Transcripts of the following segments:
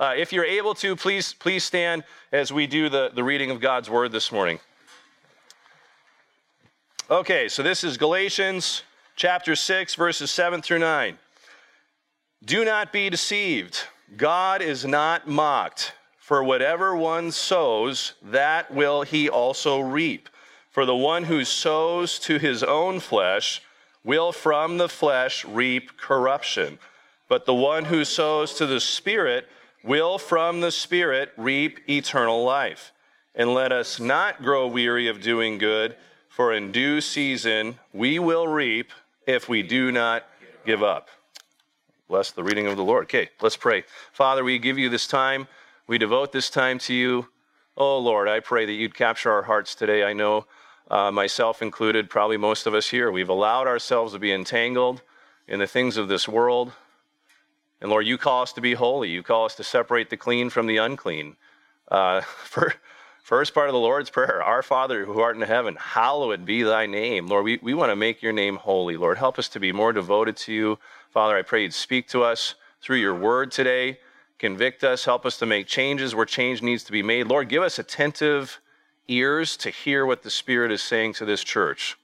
Uh, if you're able to, please, please stand as we do the, the reading of God's word this morning. Okay, so this is Galatians chapter 6, verses 7 through 9. Do not be deceived. God is not mocked. For whatever one sows, that will he also reap. For the one who sows to his own flesh will from the flesh reap corruption. But the one who sows to the Spirit will from the Spirit reap eternal life. And let us not grow weary of doing good, for in due season we will reap if we do not give up. Bless the reading of the Lord. Okay, let's pray. Father, we give you this time. We devote this time to you. Oh, Lord, I pray that you'd capture our hearts today. I know, uh, myself included, probably most of us here, we've allowed ourselves to be entangled in the things of this world. And Lord, you call us to be holy. You call us to separate the clean from the unclean. Uh, for, first part of the Lord's Prayer Our Father who art in heaven, hallowed be thy name. Lord, we, we want to make your name holy. Lord, help us to be more devoted to you. Father, I pray you'd speak to us through your word today. Convict us, help us to make changes where change needs to be made. Lord, give us attentive ears to hear what the Spirit is saying to this church.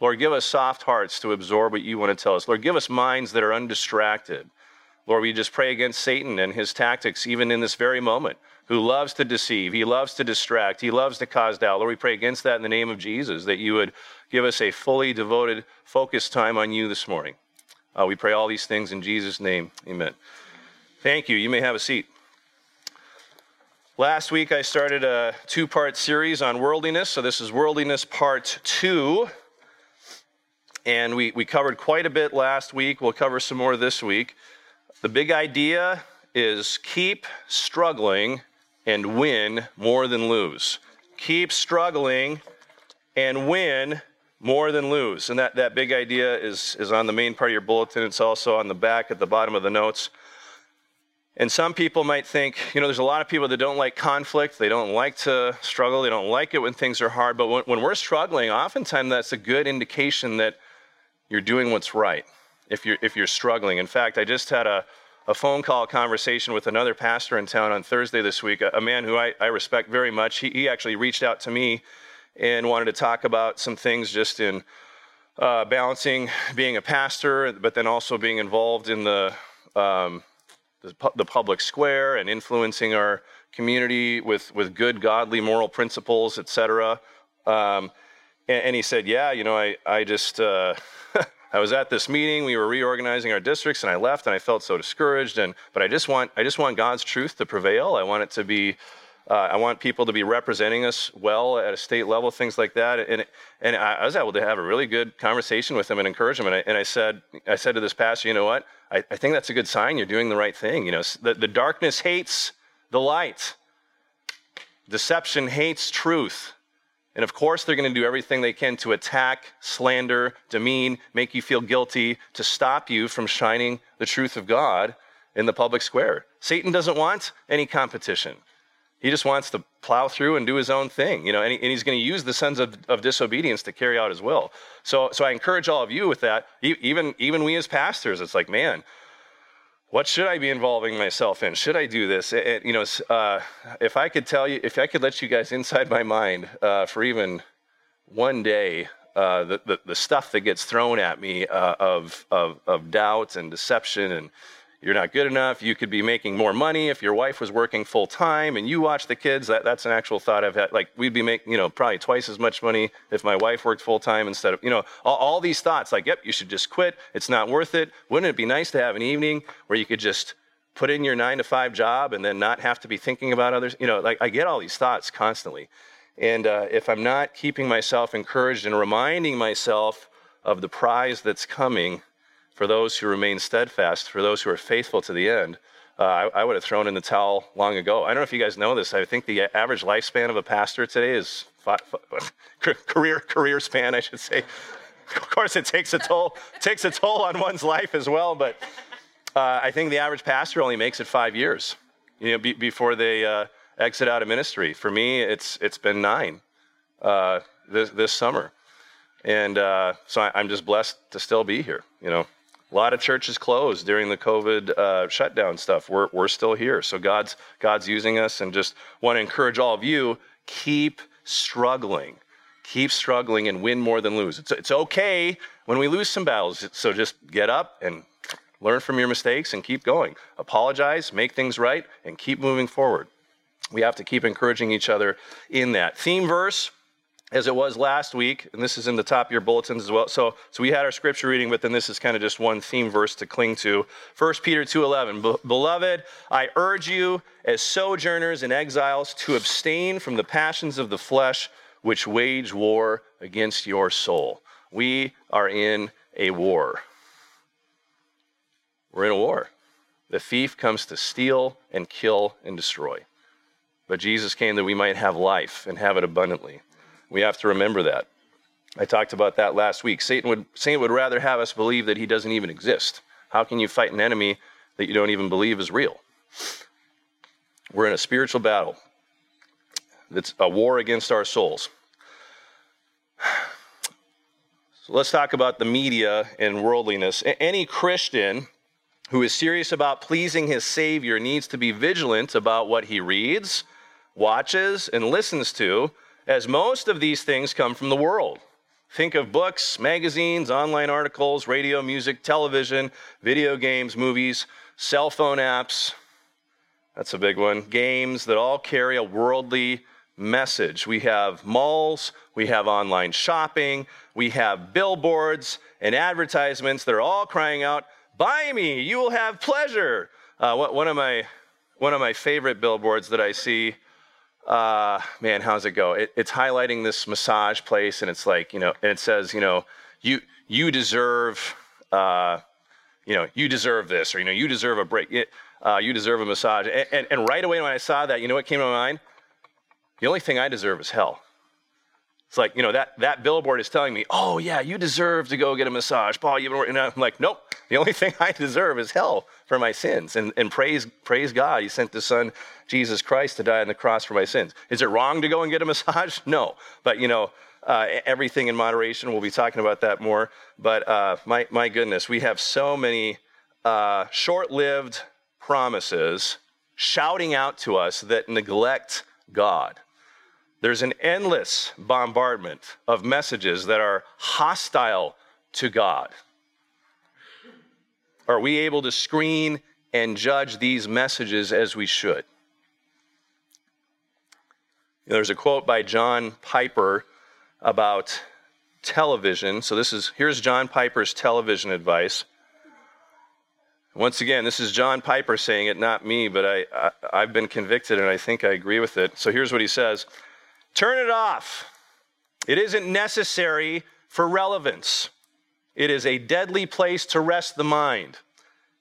Lord, give us soft hearts to absorb what you want to tell us. Lord, give us minds that are undistracted. Lord, we just pray against Satan and his tactics, even in this very moment, who loves to deceive, he loves to distract, he loves to cause doubt. Lord, we pray against that in the name of Jesus, that you would give us a fully devoted, focused time on you this morning. Uh, we pray all these things in Jesus' name. Amen. Thank you. You may have a seat. Last week I started a two part series on worldliness. So this is worldliness part two. And we, we covered quite a bit last week. We'll cover some more this week. The big idea is keep struggling and win more than lose. Keep struggling and win more than lose. And that, that big idea is, is on the main part of your bulletin. It's also on the back at the bottom of the notes. And some people might think, you know, there's a lot of people that don't like conflict. They don't like to struggle. They don't like it when things are hard. But when, when we're struggling, oftentimes that's a good indication that you're doing what's right if you're, if you're struggling. In fact, I just had a, a phone call conversation with another pastor in town on Thursday this week, a, a man who I, I, respect very much. He, he, actually reached out to me and wanted to talk about some things just in uh, balancing being a pastor, but then also being involved in the um, the, the public square and influencing our community with, with good, godly, moral principles, etc. Um, and, and, he said, Yeah, you know, I, I just, uh, I was at this meeting, we were reorganizing our districts, and I left and I felt so discouraged. And, but I just, want, I just want God's truth to prevail. I want it to be. Uh, I want people to be representing us well at a state level, things like that. And, and I was able to have a really good conversation with him and encourage him. And I, and I said, I said to this pastor, you know what? I, I think that's a good sign you're doing the right thing. You know, the, the darkness hates the light. Deception hates truth. And of course, they're going to do everything they can to attack, slander, demean, make you feel guilty, to stop you from shining the truth of God in the public square. Satan doesn't want any competition. He just wants to plow through and do his own thing, you know, and, he, and he's going to use the sons of, of, disobedience to carry out his will. So, so I encourage all of you with that. Even, even we as pastors, it's like, man, what should I be involving myself in? Should I do this? You know, uh, if I could tell you, if I could let you guys inside my mind uh, for even one day, uh, the, the, the, stuff that gets thrown at me uh, of, of, of doubt and deception and you're not good enough. You could be making more money if your wife was working full time and you watch the kids. That, that's an actual thought I've had. Like, we'd be making, you know, probably twice as much money if my wife worked full time instead of, you know, all, all, these thoughts like, yep, you should just quit. It's not worth it. Wouldn't it be nice to have an evening where you could just put in your nine to five job and then not have to be thinking about others? You know, like, I get all these thoughts constantly. And uh, if I'm not keeping myself encouraged and reminding myself of the prize that's coming, for those who remain steadfast, for those who are faithful to the end, uh, I, I, would have thrown in the towel long ago. I don't know if you guys know this. I think the average lifespan of a pastor today is five, five, career career span, I should say. Of course, it takes a toll takes a toll on one's life as well. But uh, I think the average pastor only makes it five years, you know, be, before they uh, exit out of ministry. For me, it's it's been nine uh, this this summer, and uh, so I, I'm just blessed to still be here. You know A lot of churches closed during the COVID uh, shutdown stuff. We're, we're still here. So God's, God's using us and just want to encourage all of you keep struggling. Keep struggling and win more than lose. It's, it's okay when we lose some battles. So just get up and learn from your mistakes and keep going. Apologize, make things right, and keep moving forward. We have to keep encouraging each other in that. Theme verse as it was last week, and this is in the top of your bulletins as well. So, so we had our scripture reading, but then this is kind of just one theme verse to cling to. 1 Peter 2.11, Beloved, I urge you as sojourners and exiles to abstain from the passions of the flesh which wage war against your soul. We are in a war. We're in a war. The thief comes to steal and kill and destroy. But Jesus came that we might have life and have it abundantly. We have to remember that. I talked about that last week. Satan would, Satan would rather have us believe that he doesn't even exist. How can you fight an enemy that you don't even believe is real? We're in a spiritual battle. It's a war against our souls. So let's talk about the media and worldliness. Any Christian who is serious about pleasing his Savior needs to be vigilant about what he reads, watches, and listens to as most of these things come from the world. Think of books, magazines, online articles, radio, music, television, video games, movies, cell phone apps. That's a big one. Games that all carry a worldly message. We have malls, we have online shopping, we have billboards and advertisements that are all crying out, Buy me, you will have pleasure. Uh, one, of my, one of my favorite billboards that I see uh, man, how's it go? It, it's highlighting this massage place, and it's like, you know, and it says, you know, you you deserve, uh, you know, you deserve this, or you know, you deserve a break, it, uh, you deserve a massage. And, and, and right away when I saw that, you know what came to my mind? The only thing I deserve is hell. It's like, you know, that, that billboard is telling me, oh, yeah, you deserve to go get a massage. Paul, you've been I'm like, nope, the only thing I deserve is hell for my sins. And, and praise, praise God, He sent His Son, Jesus Christ, to die on the cross for my sins. Is it wrong to go and get a massage? No. But, you know, uh, everything in moderation. We'll be talking about that more. But uh, my, my goodness, we have so many uh, short lived promises shouting out to us that neglect God. There's an endless bombardment of messages that are hostile to God. Are we able to screen and judge these messages as we should? There's a quote by John Piper about television. So this is here's John Piper's television advice. Once again, this is John Piper saying it, not me, but I, I have been convicted and I think I agree with it. So here's what he says. Turn it off. It isn't necessary for relevance. It is a deadly place to rest the mind.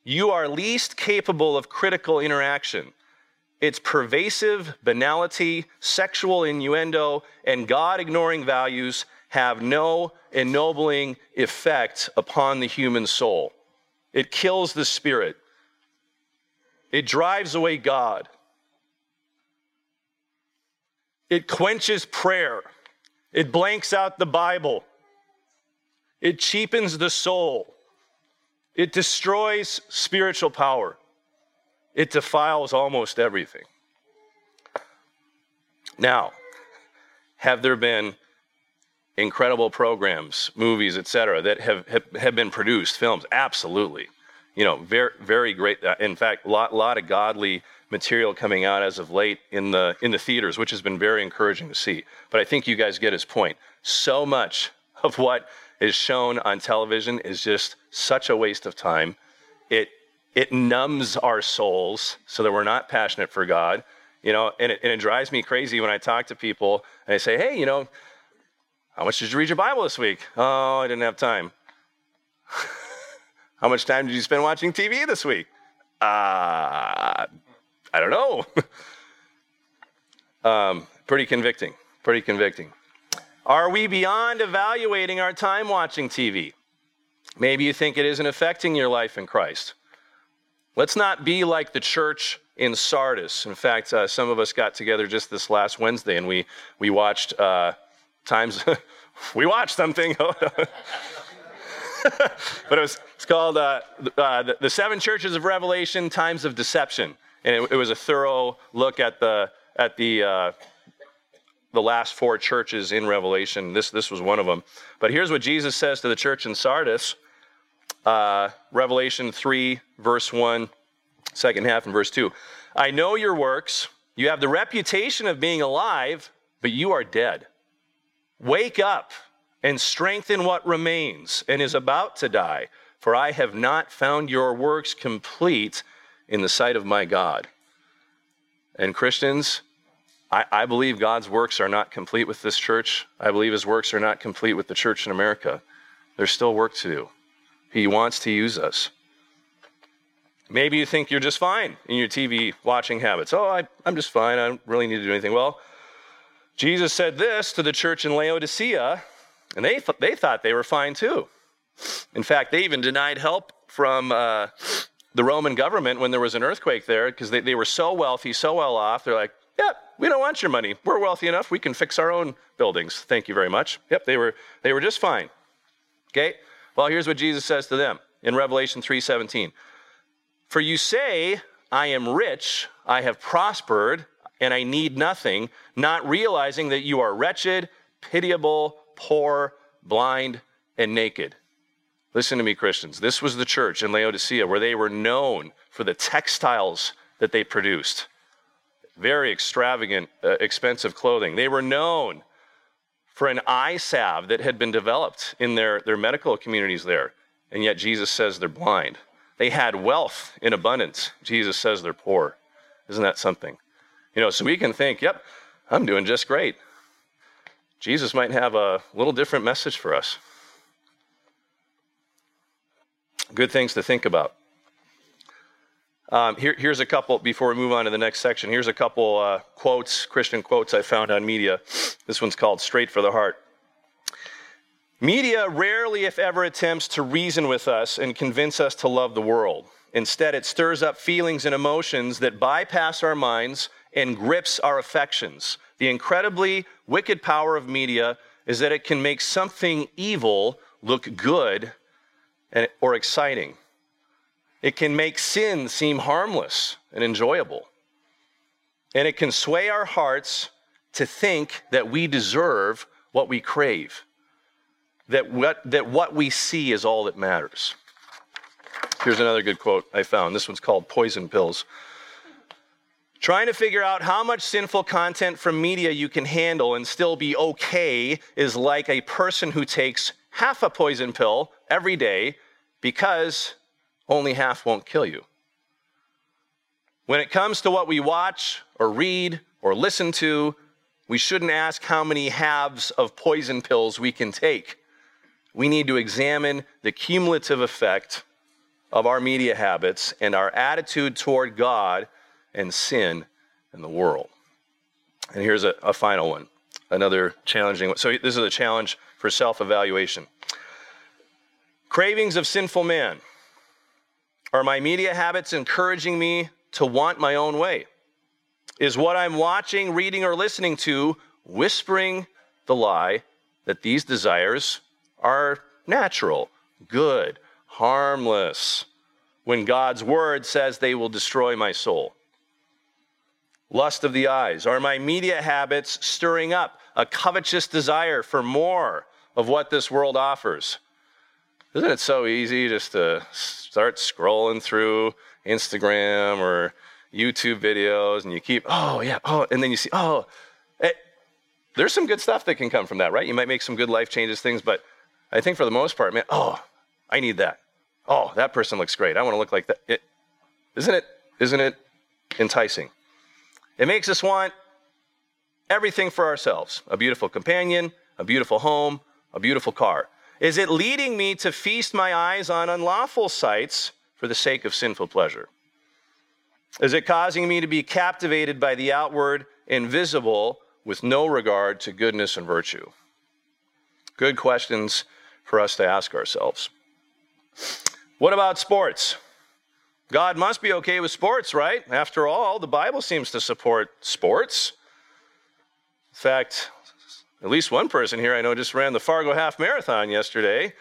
You are least capable of critical interaction. Its pervasive banality, sexual innuendo, and God ignoring values have no ennobling effect upon the human soul. It kills the spirit, it drives away God. It quenches prayer. It blanks out the Bible. It cheapens the soul. It destroys spiritual power. It defiles almost everything. Now, have there been incredible programs, movies, etc., that have, have, have, been produced, films? Absolutely. You know, very, very great. Uh, in fact, a lot, lot of godly material coming out as of late in the in the theaters, which has been very encouraging to see. But I think you guys get his point. So much of what is shown on television is just such a waste of time. It it numbs our souls so that we're not passionate for God. You know, and it, and it drives me crazy when I talk to people and I say, hey, you know, how much did you read your Bible this week? Oh, I didn't have time. how much time did you spend watching TV this week? Uh, I don't know. um, pretty convicting. Pretty convicting. Are we beyond evaluating our time watching TV? Maybe you think it isn't affecting your life in Christ. Let's not be like the church in Sardis. In fact, uh, some of us got together just this last Wednesday and we, we watched uh, times, we watched something. but it was it's called uh, uh, the, the, Seven Churches of Revelation: Times of Deception, and it, it was a thorough look at the at the uh, the last four churches in Revelation. This this was one of them. But here's what Jesus says to the church in Sardis, uh, Revelation three, verse one, second half, and verse two. I know your works. You have the reputation of being alive, but you are dead. Wake up and strengthen what remains and is about to die, for I have not found your works complete in the sight of my God. And Christians, I, I, believe God's works are not complete with this church. I believe his works are not complete with the church in America. There's still work to do. He wants to use us. Maybe you think you're just fine in your TV watching habits. Oh, I, I'm just fine. I don't really need to do anything. Well, Jesus said this to the church in Laodicea and they, th- they thought they were fine too. In fact, they even denied help from uh, the Roman government when there was an earthquake there because they, they were so wealthy, so well off. They're like, yeah, we don't want your money. We're wealthy enough. We can fix our own buildings. Thank you very much. Yep, they were, they were just fine. Okay? Well, here's what Jesus says to them in Revelation 3:17. For you say, I am rich, I have prospered, and I need nothing, not realizing that you are wretched, pitiable, poor, blind, and naked. Listen to me, Christians. This was the church in Laodicea where they were known for the textiles that they produced. Very extravagant, uh, expensive clothing. They were known for an eye salve that had been developed in their, their medical communities there. And yet Jesus says they're blind. They had wealth in abundance. Jesus says they're poor. Isn't that something? You know, so we can think, yep, I'm doing just great. Jesus might have a little different message for us. Good things to think about. Um, here, here's a couple, before we move on to the next section, here's a couple uh, quotes, Christian quotes I found on media. This one's called Straight for the Heart. Media rarely, if ever, attempts to reason with us and convince us to love the world. Instead, it stirs up feelings and emotions that bypass our minds and grips our affections. The incredibly wicked power of media is that it can make something evil look good or exciting. It can make sin seem harmless and enjoyable. And it can sway our hearts to think that we deserve what we crave, that what, that what we see is all that matters. Here's another good quote I found. This one's called Poison Pills. Trying to figure out how much sinful content from media you can handle and still be okay is like a person who takes half a poison pill every day because only half won't kill you. When it comes to what we watch or read or listen to, we shouldn't ask how many halves of poison pills we can take. We need to examine the cumulative effect of our media habits and our attitude toward God and sin and the world. And here's a, a final one, another challenging one. So, this is a challenge for self evaluation. Cravings of sinful man. Are my media habits encouraging me to want my own way? Is what I'm watching, reading, or listening to whispering the lie that these desires are natural, good, harmless, when God's word says they will destroy my soul? lust of the eyes? Are my media habits stirring up a covetous desire for more of what this world offers? Isn't it so easy just to start scrolling through Instagram or YouTube videos and you keep, oh, yeah, oh, and then you see, oh, it, eh, there's some good stuff that can come from that, right? You might make some good life changes, things, but I think for the most part, man, oh, I need that. Oh, that person looks great. I want to look like that. It, isn't it? Isn't it enticing? It makes us want everything for ourselves a beautiful companion, a beautiful home, a beautiful car. Is it leading me to feast my eyes on unlawful sights for the sake of sinful pleasure? Is it causing me to be captivated by the outward and visible with no regard to goodness and virtue? Good questions for us to ask ourselves. What about sports? God must be okay with sports, right? After all, the Bible seems to support sports. In fact, at least one person here I know just ran the Fargo half marathon yesterday.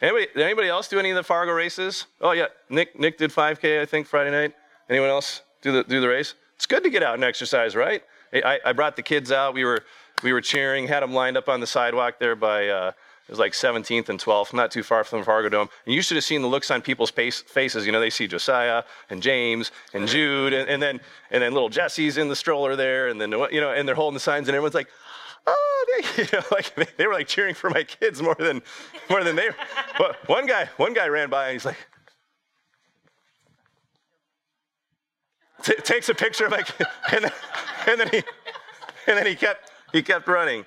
Anybody, did anybody else do any of the Fargo races? Oh yeah, Nick Nick did 5K I think Friday night. Anyone else do the do the race? It's good to get out and exercise, right? I, I brought the kids out. We were we were cheering, had them lined up on the sidewalk there by uh, it was like 17th and 12th, not too far from the Fargo Dome. And you should have seen the looks on people's face, faces. You know, they see Josiah and James and Jude, and, and then and then little Jesse's in the stroller there, and then you know, and they're holding the signs, and everyone's like, oh, they, you know, like they, they were like cheering for my kids more than more than they. But one guy, one guy ran by and he's like. T- takes a picture of my kid, and then, and then he and then he kept he kept running.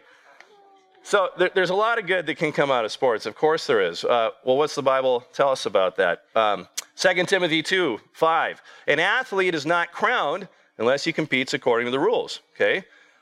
So there, there's a lot of good that can come out of sports. Of course there is. Uh, well, what's the Bible tell us about that? Um, 2 Timothy 2, 5. An athlete is not crowned unless he competes according to the rules. Okay?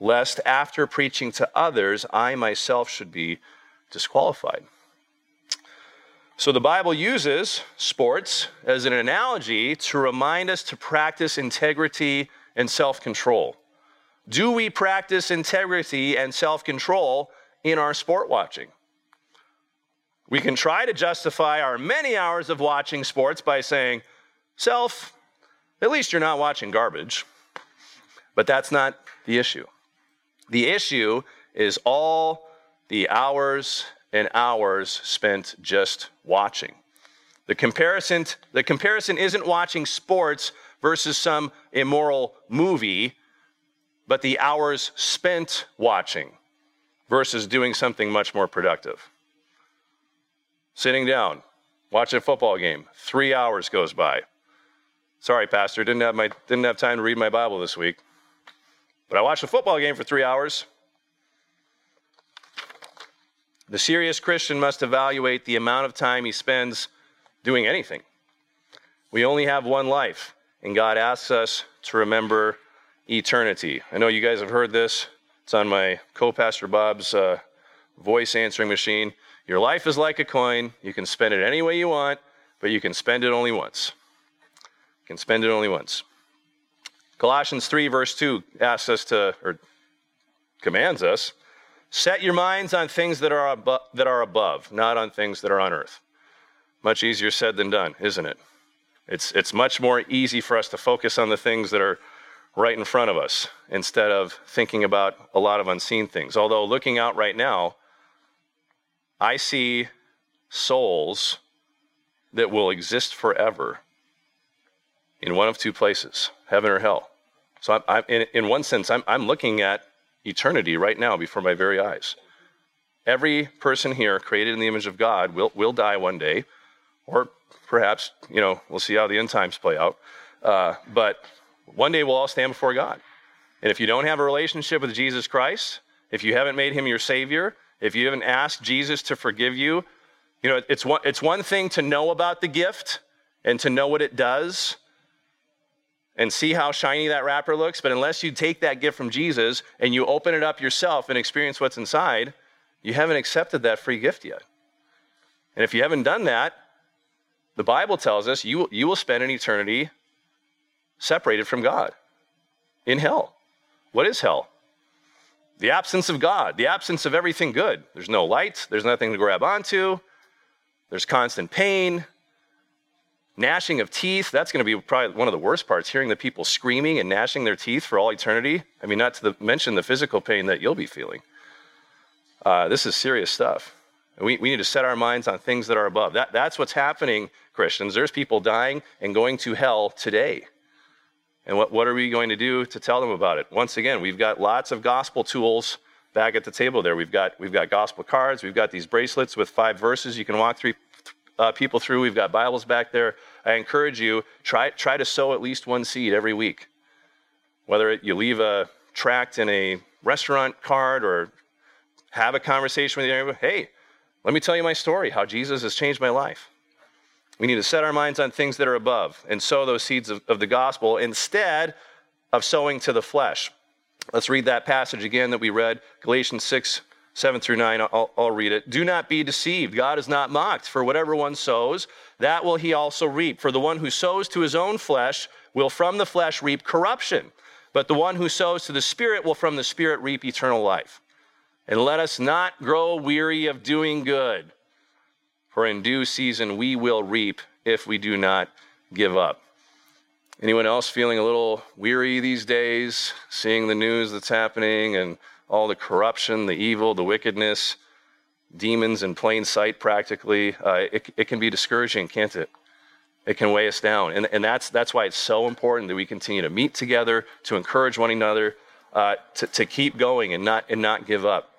lest after preaching to others, I myself should be disqualified. So the Bible uses sports as an analogy to remind us to practice integrity and self control. Do we practice integrity and self control in our sport watching? We can try to justify our many hours of watching sports by saying, Self, at least you're not watching garbage. But that's not the issue. The issue is all the hours and hours spent just watching. The comparison, the comparison isn't watching sports versus some immoral movie but the hours spent watching versus doing something much more productive. Sitting down, watching a football game, three hours goes by. Sorry, Pastor, didn't have, my, didn't have time to read my Bible this week. But I watched a football game for three hours. The serious Christian must evaluate the amount of time he spends doing anything. We only have one life, and God asks us to remember eternity. I know you guys have heard this. It's on my co pastor Bob's uh, voice answering machine. Your life is like a coin. You can spend it any way you want, but you can spend it only once. You can spend it only once. Colossians 3, verse 2 asks us to, or commands us, set your minds on things that are, abo- that are above, not on things that are on earth. Much easier said than done, isn't it? It's, it's much more easy for us to focus on the things that are right in front of us instead of thinking about a lot of unseen things. Although, looking out right now, I see souls that will exist forever in one of two places heaven or hell. So, I'm, I'm, in, in one sense, I'm, I'm looking at eternity right now before my very eyes. Every person here created in the image of God will, will die one day, or perhaps, you know, we'll see how the end times play out. Uh, but one day we'll all stand before God. And if you don't have a relationship with Jesus Christ, if you haven't made him your Savior, if you haven't asked Jesus to forgive you, you know, it's one, it's one thing to know about the gift and to know what it does and see how shiny that wrapper looks, but unless you take that gift from Jesus and you open it up yourself and experience what's inside, you haven't accepted that free gift yet. And if you haven't done that, the Bible tells us you, you will spend an eternity separated from God in hell. What is hell? The absence of God, the absence of everything good. There's no light, there's nothing to grab onto, there's constant pain, gnashing of teeth. That's going to be probably one of the worst parts, hearing the people screaming and gnashing their teeth for all eternity. I mean, not to the, mention the physical pain that you'll be feeling. Uh, this is serious stuff. We, we need to set our minds on things that are above. That, that's what's happening, Christians. There's people dying and going to hell today. And what, what are we going to do to tell them about it? Once again, we've got lots of gospel tools back at the table there. We've got, we've got gospel cards, we've got these bracelets with five verses you can walk three, uh, people through. We've got Bibles back there. I encourage you, try, try to sow at least one seed every week. Whether you leave a tract in a restaurant card or have a conversation with your neighbor, hey, Let me tell you my story, how Jesus has changed my life. We need to set our minds on things that are above and sow those seeds of, of the gospel instead of sowing to the flesh. Let's read that passage again that we read, Galatians 6, 7 through 9. I'll, I'll, read it. Do not be deceived. God is not mocked. For whatever one sows, that will he also reap. For the one who sows to his own flesh will from the flesh reap corruption. But the one who sows to the Spirit will from the Spirit reap eternal life. And let us not grow weary of doing good, for in due season we will reap if we do not give up. Anyone else feeling a little weary these days, seeing the news that's happening and all the corruption, the evil, the wickedness, demons in plain sight practically? Uh, it, it can be discouraging, can't it? It can weigh us down. And, and that's, that's why it's so important that we continue to meet together, to encourage one another, uh, to, to keep going and not, and not give up.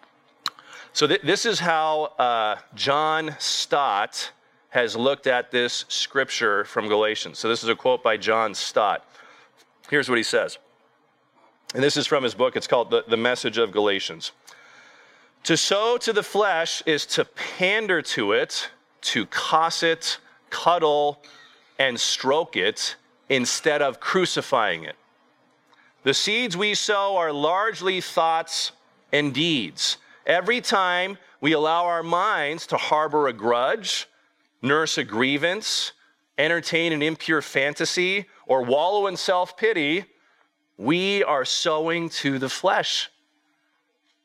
So, th- this is how uh, John Stott has looked at this scripture from Galatians. So, this is a quote by John Stott. Here's what he says. And this is from his book. It's called The, the Message of Galatians. To sow to the flesh is to pander to it, to coss it, cuddle, and stroke it instead of crucifying it. The seeds we sow are largely thoughts and deeds. Every time we allow our minds to harbor a grudge, nurse a grievance, entertain an impure fantasy, or wallow in self pity, we are sowing to the flesh.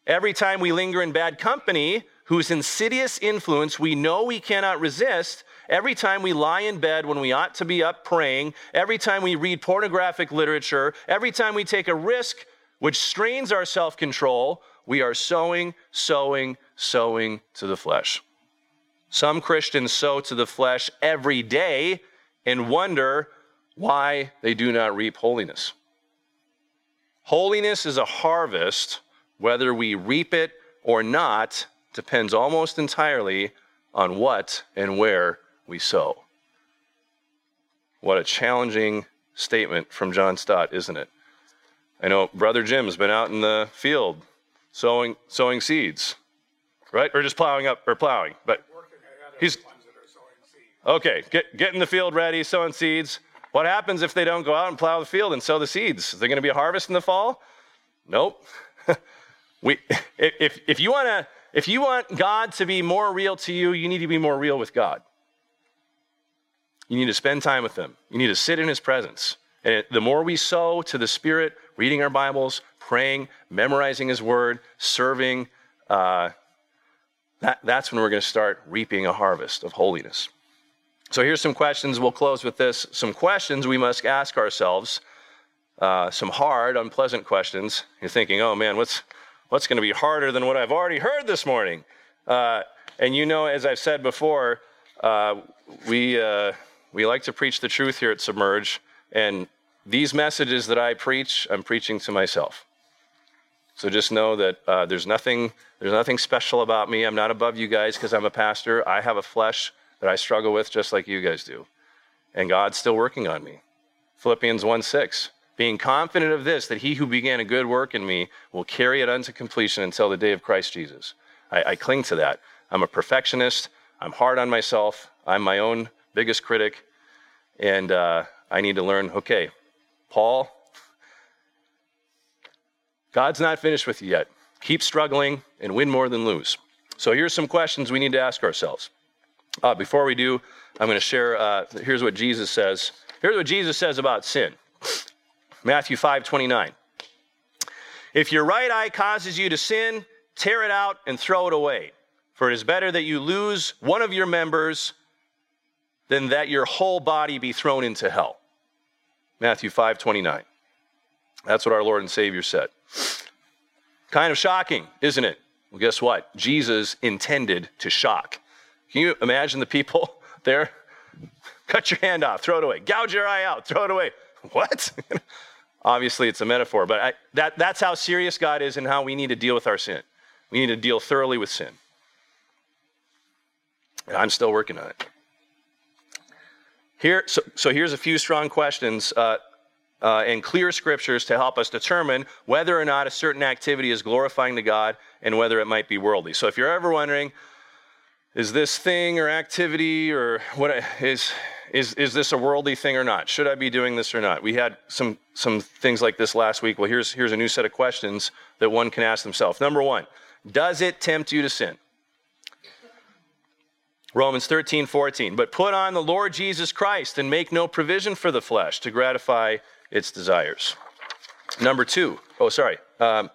Every time we linger in bad company, whose insidious influence we know we cannot resist, every time we lie in bed when we ought to be up praying, every time we read pornographic literature, every time we take a risk which strains our self control, we are sowing, sowing, sowing to the flesh. Some Christians sow to the flesh every day and wonder why they do not reap holiness. Holiness is a harvest, whether we reap it or not, depends almost entirely on what and where we sow. What a challenging statement from John Stott, isn't it? I know Brother Jim's been out in the field sowing sowing seeds, right? Or just plowing up or plowing, but He's okay. Get get in the field ready, sowing seeds. What happens if they don't go out and plow the field and sow the seeds? Is there going to be a harvest in the fall? Nope. we if if you want to if you want God to be more real to you, you need to be more real with God. You need to spend time with Him. You need to sit in His presence. And the more we sow to the Spirit, reading our Bibles, praying, memorizing His Word, serving, uh, that, that's when we're going to start reaping a harvest of holiness. So here's some questions. We'll close with this. Some questions we must ask ourselves. Uh, some hard, unpleasant questions. You're thinking, oh man, what's, what's going to be harder than what I've already heard this morning? Uh, and you know, as I've said before, uh, we, uh, we like to preach the truth here at Submerge. And these messages that I preach, I'm preaching to myself. So just know that uh, there's nothing there's nothing special about me. I'm not above you guys because I'm a pastor. I have a flesh that I struggle with just like you guys do, and God's still working on me. Philippians 1 6. Being confident of this, that he who began a good work in me will carry it unto completion until the day of Christ Jesus. I, I cling to that. I'm a perfectionist. I'm hard on myself. I'm my own biggest critic. And uh, I need to learn okay, Paul, God's not finished with you yet. Keep struggling and win more than lose. So here's some questions we need to ask ourselves. Uh, before we do, I'm going to share. Uh, here's what Jesus says. Here's what Jesus says about sin. Matthew 5 29. If your right eye causes you to sin, tear it out and throw it away. For it is better that you lose one of your members than that your whole body be thrown into hell. Matthew 5 29. That's what our Lord and Savior said. Kind of shocking, isn't it? Well, guess what? Jesus intended to shock. Can you imagine the people there? Cut your hand off, throw it away. Gouge your eye out, throw it away. What? Obviously, it's a metaphor, but I, that, that's how serious God is and how we need to deal with our sin. We need to deal thoroughly with sin. And I'm still working on it. Here, so, so here's a few strong questions uh, uh, and clear scriptures to help us determine whether or not a certain activity is glorifying to God and whether it might be worldly. So if you're ever wondering, is this thing or activity or what is is is this a worldly thing or not? Should I be doing this or not? We had some some things like this last week. Well, here's here's a new set of questions that one can ask themselves. Number 1, does it tempt you to sin? Romans 13, 14. But put on the Lord Jesus Christ and make no provision for the flesh to gratify its desires. Number two, oh, sorry. Um,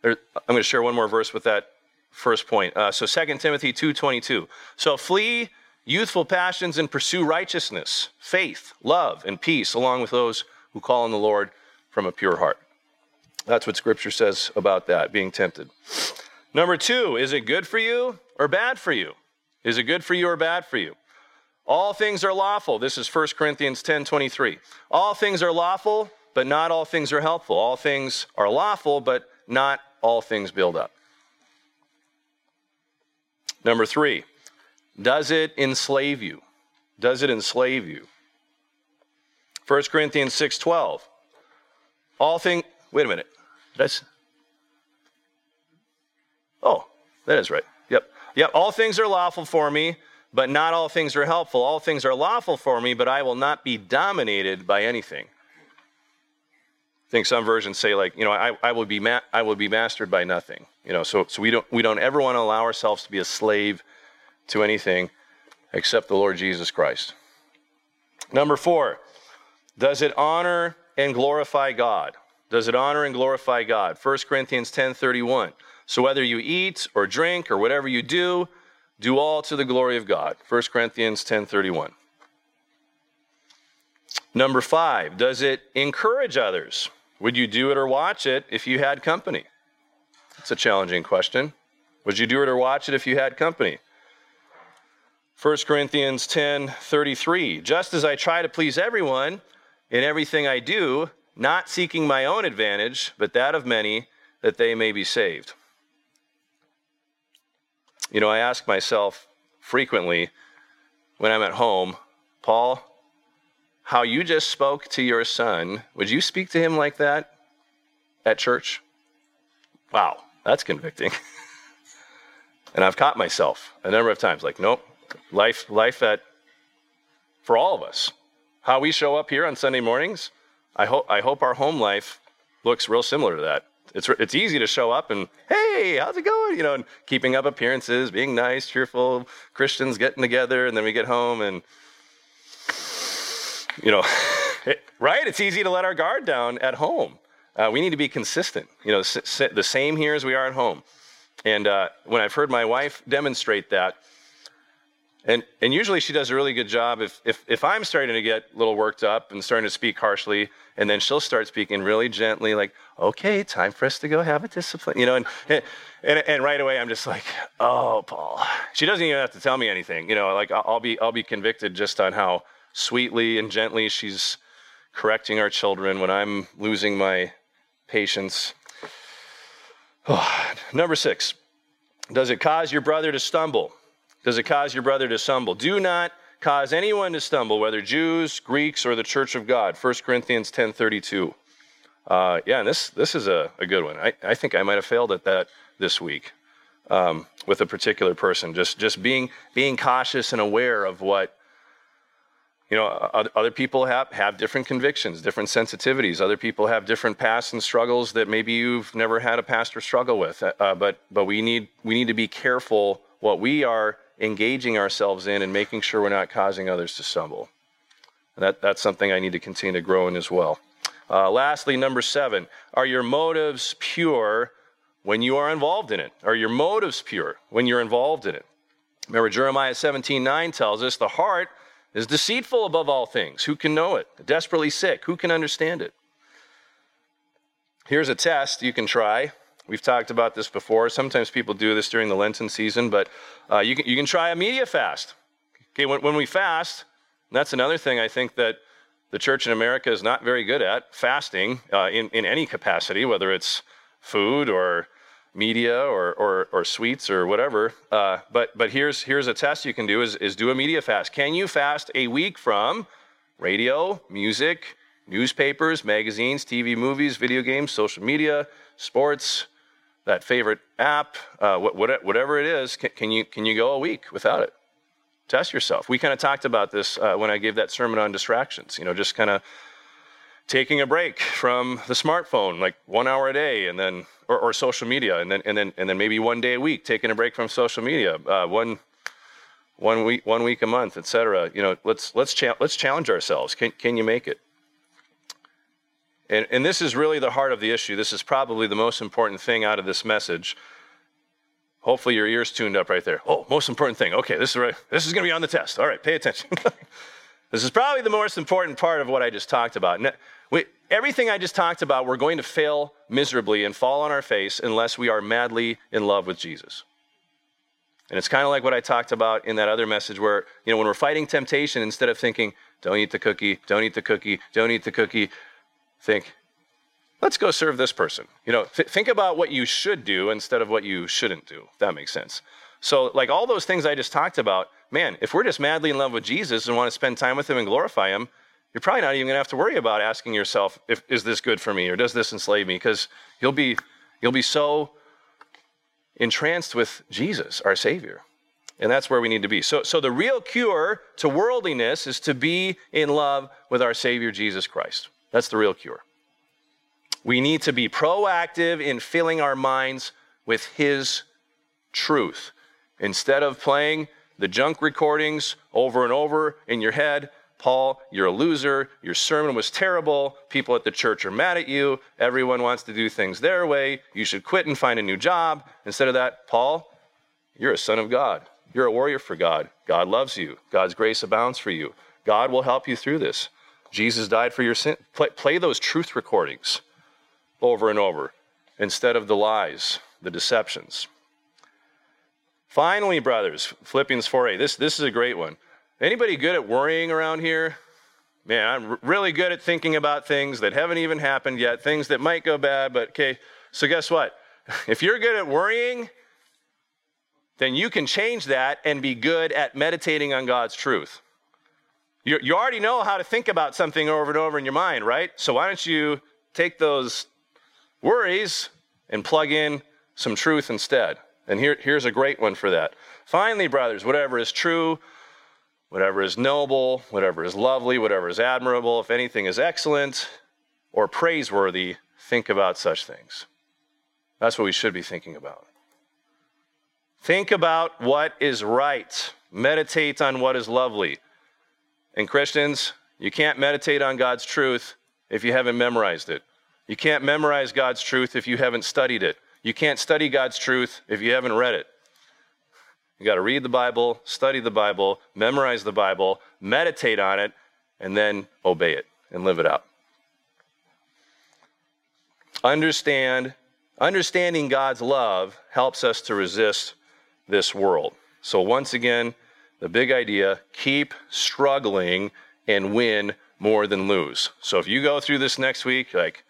there, I'm going to share one more verse with that first point. Uh, so 2 Timothy 2.22. So flee youthful passions and pursue righteousness, faith, love, and peace, along with those who call on the Lord from a pure heart. That's what Scripture says about that, being tempted. Number two, is it good for you or bad for you? Is it good for you or bad for you? All things are lawful. This is 1 Corinthians 10 23. All things are lawful, but not all things are helpful. All things are lawful, but not all things build up. Number three, does it enslave you? Does it enslave you? 1 Corinthians 6:12. All things wait a minute. Did I Oh, that is right. Yep. Yep. All things are lawful for me, but not all things are helpful. All things are lawful for me, but I will not be dominated by anything. Think some versions say like, you know, I, I will be ma- I will be mastered by nothing. You know, so so we don't we don't ever want to allow ourselves to be a slave to anything except the Lord Jesus Christ. Number 4, does it honor and glorify God? Does it honor and glorify God? 1 Corinthians 10:31. So whether you eat or drink or whatever you do, do all to the glory of God. 1 Corinthians 10:31. Number 5, does it encourage others? Would you do it or watch it if you had company? It's a challenging question. Would you do it or watch it if you had company? 1 Corinthians 10:33. Just as I try to please everyone in everything I do, not seeking my own advantage, but that of many, that they may be saved. You know, I ask myself frequently when I'm at home, Paul, how you just spoke to your son, would you speak to him like that at church? Wow, that's convicting. and I've caught myself a number of times like, nope, life, life at, for all of us. How we show up here on Sunday mornings, I hope, I hope our home life looks real similar to that. It's, it's easy to show up and, hey, how's it going? You know, and keeping up appearances, being nice, cheerful, Christians getting together, and then we get home and, you know, it, right? It's easy to let our guard down at home. Uh, we need to be consistent. You know, s- the same here as we are at home. And uh, when I've heard my wife demonstrate that, and, and usually she does a really good job if, if, if I'm starting to get a little worked up and starting to speak harshly, and then she'll start speaking really gently, like, okay, time for us to go have a discipline, you know, and, and, and right away I'm just like, oh, Paul. She doesn't even have to tell me anything, you know, like I'll be, I'll be convicted just on how sweetly and gently she's correcting our children when I'm losing my patience. Oh, number six, does it cause your brother to stumble? does it cause your brother to stumble. Do not cause anyone to stumble, whether Jews, Greeks, or the church of God. 1 Corinthians 10.32. Uh, yeah, and this, this is a, a good one. I, I think I might have failed at that this week um, with a particular person. Just, just being, being cautious and aware of what, you know, other people have, have different convictions, different sensitivities. Other people have different pasts and struggles that maybe you've never had a pastor struggle with. Uh, but, but we need, we need to be careful what we are engaging ourselves in and making sure we're not causing others to stumble. That, that's something I need to continue to grow in as well. Uh, lastly, number seven, are your motives pure when you are involved in it? Are your motives pure when you're involved in it? Remember, Jeremiah 17 9 tells us the heart is deceitful above all things. Who can know it? Desperately sick. Who can understand it? Here's a test you can try. We've talked about this before. Sometimes people do this during the Lenten season, but uh, you, can, you can try a media fast. Okay, when, when we fast, that's another thing I think that the church in America is not very good at fasting uh, in, in any capacity, whether it's food or media or, or, or sweets or whatever. Uh, but but here's, here's a test you can do is, is do a media fast. Can you fast a week from radio, music, newspapers, magazines, TV, movies, video games, social media, sports, that favorite app, uh, whatever it is, can, can, you, can you go a week without it? Test yourself. We kind of talked about this uh, when I gave that sermon on distractions, you know, just kind of taking a break from the smartphone, like one hour a day, and then, or, or, social media, and then, and, then, and then maybe one day a week, taking a break from social media, uh, one, one, week, one week a month, etc. You know, let's, let's, cha- let's challenge ourselves. Can, can you make it? And, and this is really the heart of the issue. This is probably the most important thing out of this message. Hopefully, your ears tuned up right there. Oh, most important thing. Okay, this is right. This is going to be on the test. All right, pay attention. this is probably the most important part of what I just talked about. We, everything I just talked about, we're going to fail miserably and fall on our face unless we are madly in love with Jesus. And it's kind of like what I talked about in that other message where, you know, when we're fighting temptation, instead of thinking, don't eat the cookie, don't eat the cookie, don't eat the cookie, think, let's go serve this person. You know, th- think about what you should do instead of what you shouldn't do. That makes sense. So, like all those things I just talked about, man, if we're just madly in love with Jesus and want to spend time with him and glorify him, you're probably not even going to have to worry about asking yourself, if, is this good for me or does this enslave me? Because you'll be, you'll be so entranced with Jesus, our Savior. And that's where we need to be. So, so the real cure to worldliness is to be in love with our Savior, Jesus Christ. That's the real cure. We need to be proactive in filling our minds with His truth. Instead of playing the junk recordings over and over in your head, Paul, you're a loser. Your sermon was terrible. People at the church are mad at you. Everyone wants to do things their way. You should quit and find a new job. Instead of that, Paul, you're a son of God. You're a warrior for God. God loves you. God's grace abounds for you. God will help you through this. Jesus died for your sin. Play, play those truth recordings over and over instead of the lies, the deceptions. Finally, brothers, Philippians 4:8. This, this is a great one. Anybody good at worrying around here? Man, I'm really good at thinking about things that haven't even happened yet, things that might go bad, but okay. So, guess what? If you're good at worrying, then you can change that and be good at meditating on God's truth. You, you already know how to think about something over and over in your mind, right? So why don't you take those worries and plug in some truth instead? And here, here's a great one for that. Finally, brothers, whatever is true, whatever is noble, whatever is lovely, whatever is admirable, if anything is excellent or praiseworthy, think about such things. That's what we should be thinking about. Think about what is right. Meditate on what is lovely. And Christians, you can't meditate on God's truth if you haven't memorized it. You can't memorize God's truth if you haven't studied it. You can't study God's truth if you haven't read it. You got to read the Bible, study the Bible, memorize the Bible, meditate on it, and then obey it and live it out. Understand, understanding God's love helps us to resist this world. So once again, the big idea keep struggling and win more than lose. So if you go through this next week, like,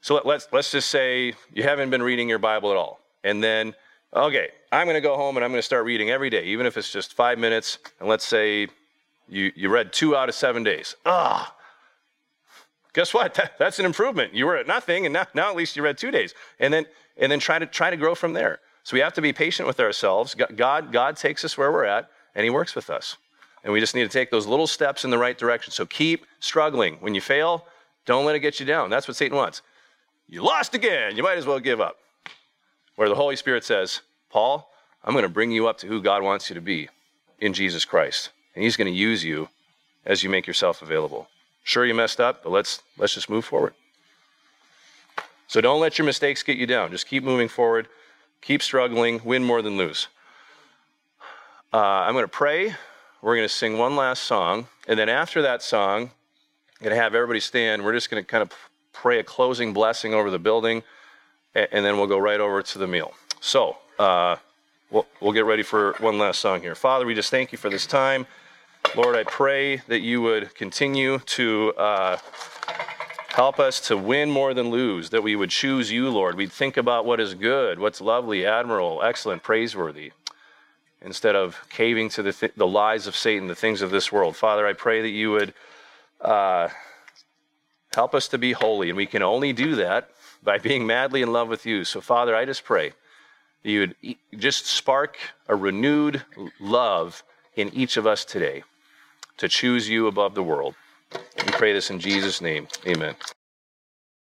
so let, let's, let's just say you haven't been reading your Bible at all. And then, okay, I'm going to go home and I'm going to start reading every day, even if it's just five minutes. And let's say you, you read two out of seven days. Ah, guess what? That, that's an improvement. You were at nothing, and now, now at least you read two days. And then, and then try to try to grow from there. So we have to be patient with ourselves. God, God takes us where we're at and He works with us. And we just need to take those little steps in the right direction. So keep struggling. When you fail, don't let it get you down. That's what Satan wants. You lost again. You might as well give up. Where the Holy Spirit says, Paul, I'm going to bring you up to who God wants you to be in Jesus Christ. And He's going to use you as you make yourself available. Sure, you messed up, but let's, let's just move forward. So don't let your mistakes get you down. Just keep moving forward. Keep struggling. Win more than lose. Uh, I'm going to pray. We're going to sing one last song. And then after that song, I'm going to have everybody stand. We're just going to kind of pray a closing blessing over the building. And then we'll go right over to the meal. So uh, we'll, we'll get ready for one last song here. Father, we just thank you for this time. Lord, I pray that you would continue to uh, help us to win more than lose, that we would choose you, Lord. We'd think about what is good, what's lovely, admirable, excellent, praiseworthy instead of caving to the, th- the lies of Satan, the things of this world. Father, I pray that you would uh, Help us to be holy. And we can only do that by being madly in love with you. So, Father, I just pray that you would just spark a renewed love in each of us today to choose you above the world. We pray this in Jesus' name. Amen.